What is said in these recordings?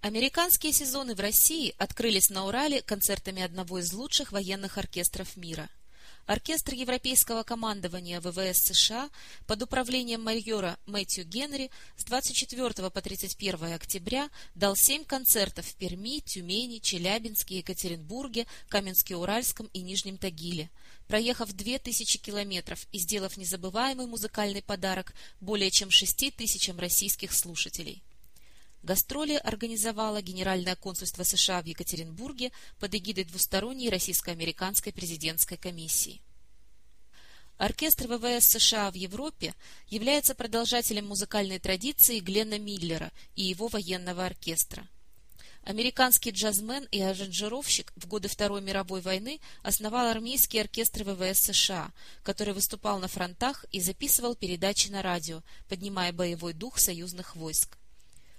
Американские сезоны в России открылись на Урале концертами одного из лучших военных оркестров мира. Оркестр Европейского командования ВВС США под управлением майора Мэтью Генри с 24 по 31 октября дал семь концертов в Перми, Тюмени, Челябинске, Екатеринбурге, Каменске-Уральском и Нижнем Тагиле, проехав 2000 километров и сделав незабываемый музыкальный подарок более чем 6 тысячам российских слушателей. Гастроли организовало Генеральное консульство США в Екатеринбурге под эгидой двусторонней российско-американской президентской комиссии. Оркестр ВВС США в Европе является продолжателем музыкальной традиции Гленна Миллера и его военного оркестра. Американский джазмен и аранжировщик в годы Второй мировой войны основал армейский оркестр ВВС США, который выступал на фронтах и записывал передачи на радио, поднимая боевой дух союзных войск.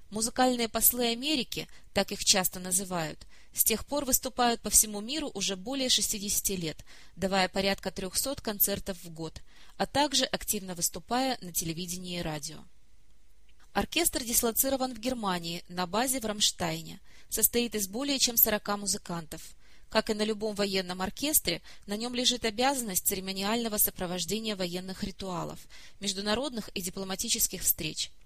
Музыкальные послы Америки, так их часто называют, с тех пор выступают по всему миру уже более 60 лет, давая порядка 300 концертов в год, а также активно выступая на телевидении и радио. Оркестр дислоцирован в Германии на базе в Рамштайне, состоит из более чем 40 музыкантов. Как и на любом военном оркестре, на нем лежит обязанность церемониального сопровождения военных ритуалов, международных и дипломатических встреч –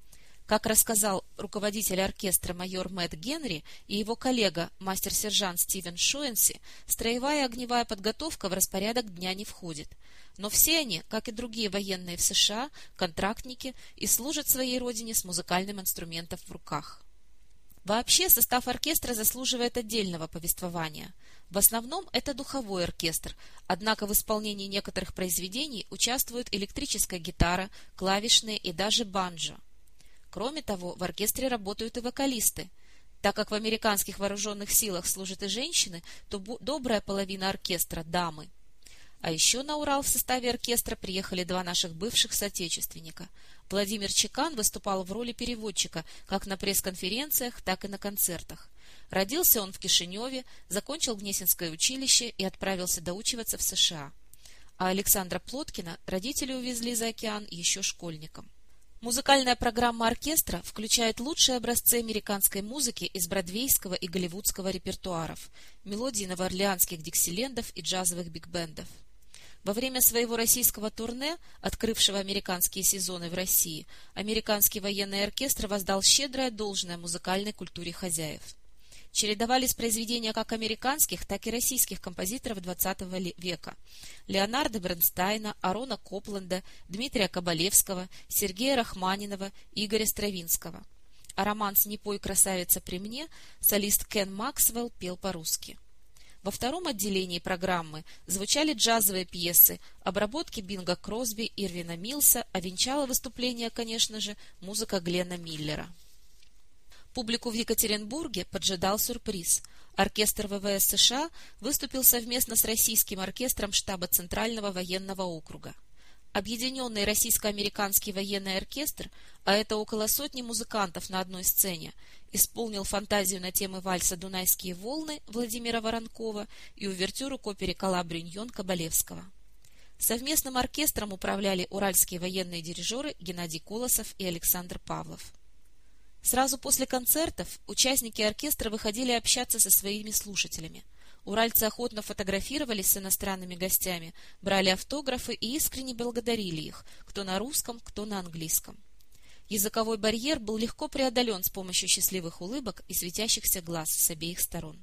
как рассказал руководитель оркестра майор Мэтт Генри и его коллега, мастер-сержант Стивен Шуэнси, строевая огневая подготовка в распорядок дня не входит. Но все они, как и другие военные в США, контрактники и служат своей родине с музыкальным инструментом в руках. Вообще состав оркестра заслуживает отдельного повествования. В основном это духовой оркестр, однако в исполнении некоторых произведений участвуют электрическая гитара, клавишные и даже банджо. Кроме того, в оркестре работают и вокалисты. Так как в американских вооруженных силах служат и женщины, то добрая половина оркестра – дамы. А еще на Урал в составе оркестра приехали два наших бывших соотечественника. Владимир Чекан выступал в роли переводчика как на пресс-конференциях, так и на концертах. Родился он в Кишиневе, закончил Гнесинское училище и отправился доучиваться в США. А Александра Плоткина родители увезли за океан еще школьником. Музыкальная программа оркестра включает лучшие образцы американской музыки из бродвейского и голливудского репертуаров, мелодии новоорлеанских диксилендов и джазовых биг-бендов. Во время своего российского турне, открывшего американские сезоны в России, американский военный оркестр воздал щедрое должное музыкальной культуре хозяев чередовались произведения как американских, так и российских композиторов XX века. Леонардо Бернстайна, Арона Копленда, Дмитрия Кабалевского, Сергея Рахманинова, Игоря Стравинского. А романс «Не пой, красавица при мне» солист Кен Максвелл пел по-русски. Во втором отделении программы звучали джазовые пьесы, обработки Бинга Кросби, Ирвина Милса, а венчало выступление, конечно же, музыка Глена Миллера. Публику в Екатеринбурге поджидал сюрприз. Оркестр ВВС США выступил совместно с российским оркестром штаба Центрального военного округа. Объединенный российско-американский военный оркестр, а это около сотни музыкантов на одной сцене, исполнил фантазию на темы вальса «Дунайские волны» Владимира Воронкова и увертюру к опере «Калабриньон» Кабалевского. Совместным оркестром управляли уральские военные дирижеры Геннадий Колосов и Александр Павлов. Сразу после концертов участники оркестра выходили общаться со своими слушателями. Уральцы охотно фотографировались с иностранными гостями, брали автографы и искренне благодарили их, кто на русском, кто на английском. Языковой барьер был легко преодолен с помощью счастливых улыбок и светящихся глаз с обеих сторон.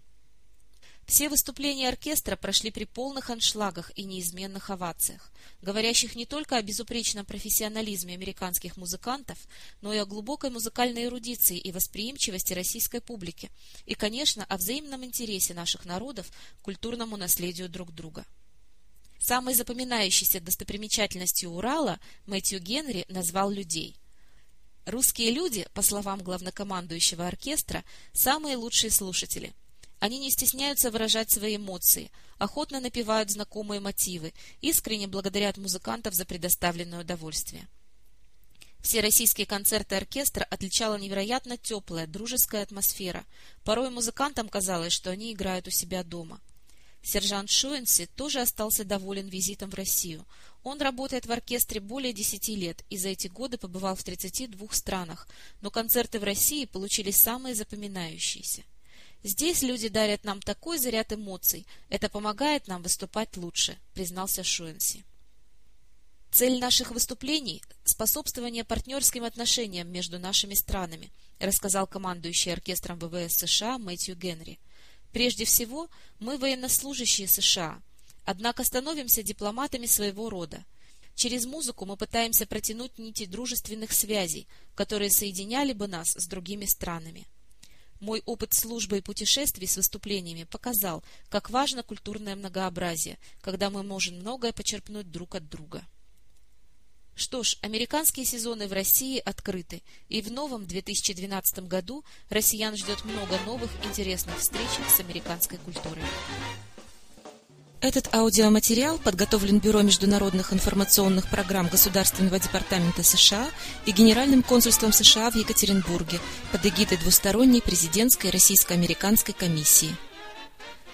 Все выступления оркестра прошли при полных аншлагах и неизменных овациях, говорящих не только о безупречном профессионализме американских музыкантов, но и о глубокой музыкальной эрудиции и восприимчивости российской публики, и, конечно, о взаимном интересе наших народов к культурному наследию друг друга. Самой запоминающейся достопримечательностью Урала Мэтью Генри назвал людей. Русские люди, по словам главнокомандующего оркестра, самые лучшие слушатели – они не стесняются выражать свои эмоции, охотно напевают знакомые мотивы, искренне благодарят музыкантов за предоставленное удовольствие. Все российские концерты оркестра отличала невероятно теплая, дружеская атмосфера. Порой музыкантам казалось, что они играют у себя дома. Сержант Шуэнси тоже остался доволен визитом в Россию. Он работает в оркестре более 10 лет и за эти годы побывал в 32 странах, но концерты в России получились самые запоминающиеся. «Здесь люди дарят нам такой заряд эмоций, это помогает нам выступать лучше», признался Шуэнси. Цель наших выступлений – способствование партнерским отношениям между нашими странами, рассказал командующий оркестром ВВС США Мэтью Генри. Прежде всего, мы военнослужащие США, однако становимся дипломатами своего рода. Через музыку мы пытаемся протянуть нити дружественных связей, которые соединяли бы нас с другими странами. Мой опыт службы и путешествий с выступлениями показал, как важно культурное многообразие, когда мы можем многое почерпнуть друг от друга. Что ж, американские сезоны в России открыты, и в новом 2012 году россиян ждет много новых интересных встреч с американской культурой. Этот аудиоматериал подготовлен Бюро международных информационных программ Государственного департамента США и Генеральным консульством США в Екатеринбурге под эгидой двусторонней президентской российско-американской комиссии.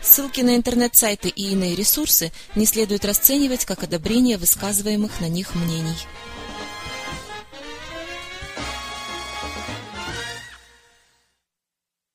Ссылки на интернет-сайты и иные ресурсы не следует расценивать как одобрение высказываемых на них мнений.